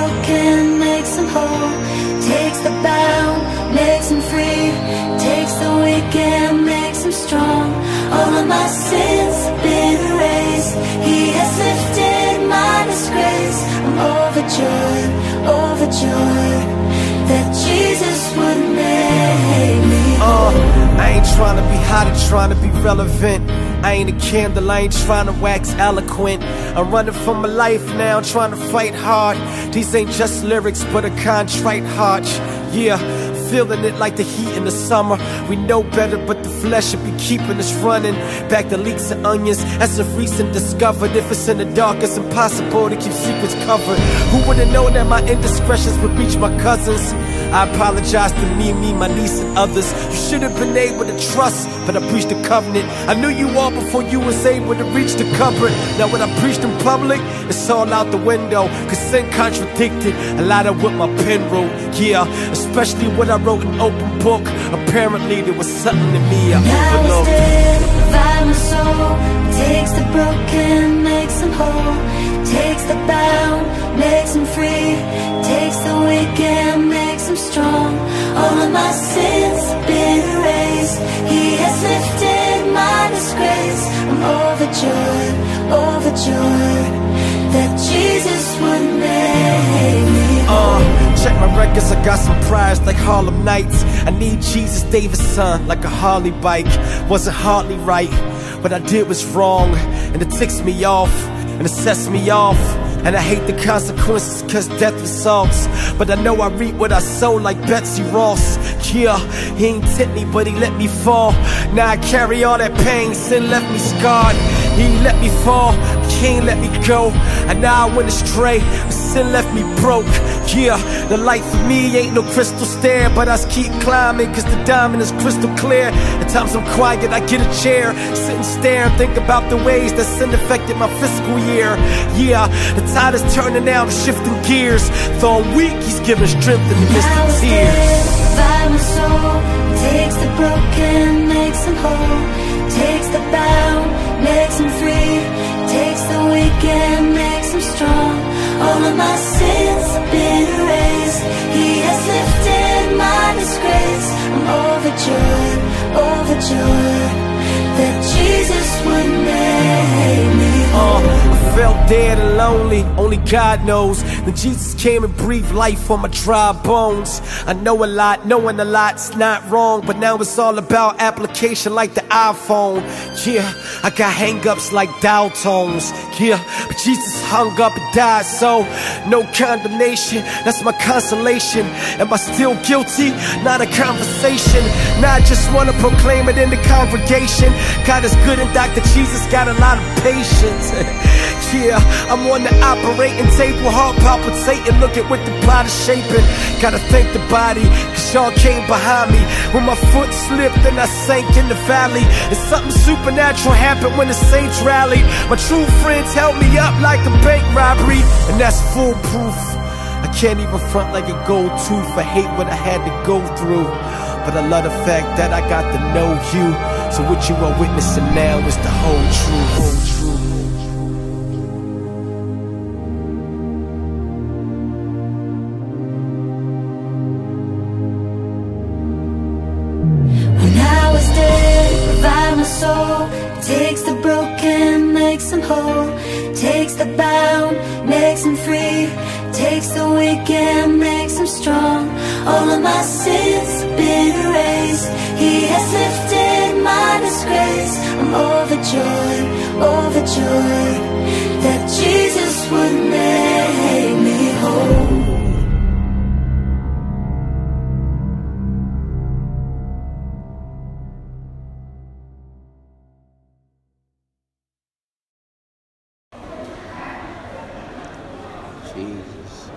broken, makes them whole. Takes the bound, makes them free. Takes the weak and makes them strong. All of my sins have been erased. He has lifted my disgrace. I'm overjoyed, overjoyed That Jesus would make me. Uh, I ain't trying to be hot, I'm trying to be relevant. I ain't a candle, I ain't trying to wax eloquent. I'm running for my life now, trying to fight hard. These ain't just lyrics, but a contrite heart. Yeah, feeling it like the heat in the summer. We know better, but the flesh should be keeping us running. Back to leeks and onions, as of recent discovered. If it's in the dark, it's impossible to keep secrets covered. Who would've known that my indiscretions would reach my cousins? I apologize to me, me, my niece, and others. You should have been able to trust, but I preached the covenant. I knew you all before you was able to reach the cupboard. Now when I preached in public, it's all out the window. Cause sin contradicted a lot of what my pen wrote. Yeah, especially what I wrote in open book. Apparently there was something in me I Now overlooked. revive my soul. Takes the broken, makes them whole. Takes the bound, makes them free. Takes the weak and makes them strong. All of my sins have been erased. He has lifted my disgrace. I'm overjoyed, overjoyed that Jesus would make me Uh, check my records, I got some prize like Harlem Nights. I need Jesus David's son, like a Harley bike. Wasn't hardly right. What I did was wrong, and it ticks me off, and it sets me off. And I hate the consequences, cause death results. But I know I reap what I sow like Betsy Ross. Yeah, he ain't tip me, but he let me fall. Now I carry all that pain, sin left me scarred. He let me fall, ain't let me go. And now I went astray, sin left me broke. Yeah, the light for me ain't no crystal stair, but I keep climbing, cause the diamond is crystal clear. At times I'm quiet, I get a chair, sit and stare and think about the ways that sin affected my fiscal year. Yeah, the tide is turning now, I'm shifting gears. Though I'm weak, he's giving strength in the midst of tears. my soul. Takes the broken, makes them whole. Takes the bound, makes them free. All of my sins been erased. He has lifted my disgrace. I'm overjoyed, overjoyed that Jesus would make felt dead and lonely, only God knows. Then Jesus came and breathed life on my dry bones. I know a lot, knowing a lot's not wrong, but now it's all about application like the iPhone. Yeah, I got hangups like dial tones. Yeah, but Jesus hung up and died, so no condemnation. That's my consolation. Am I still guilty? Not a conversation. Now I just wanna proclaim it in the congregation. God is good and Dr. Jesus got a lot of patience. Yeah, I'm on the operating table, heart palpitating, look at what the plot is shaping. Gotta thank the body, cause y'all came behind me. When my foot slipped and I sank in the valley. And something supernatural happened when the saints rallied. My true friends held me up like a bank robbery, and that's foolproof. I can't even front like a gold tooth. I hate what I had to go through. But I love the fact that I got to know you. So what you are witnessing now is the whole truth. Whole truth. Soul. Takes the broken, makes them whole. Takes the bound, makes them free. Takes the weak and makes them strong. All of my sins have been erased. He has lifted my disgrace. I'm overjoyed, overjoyed. Jesus.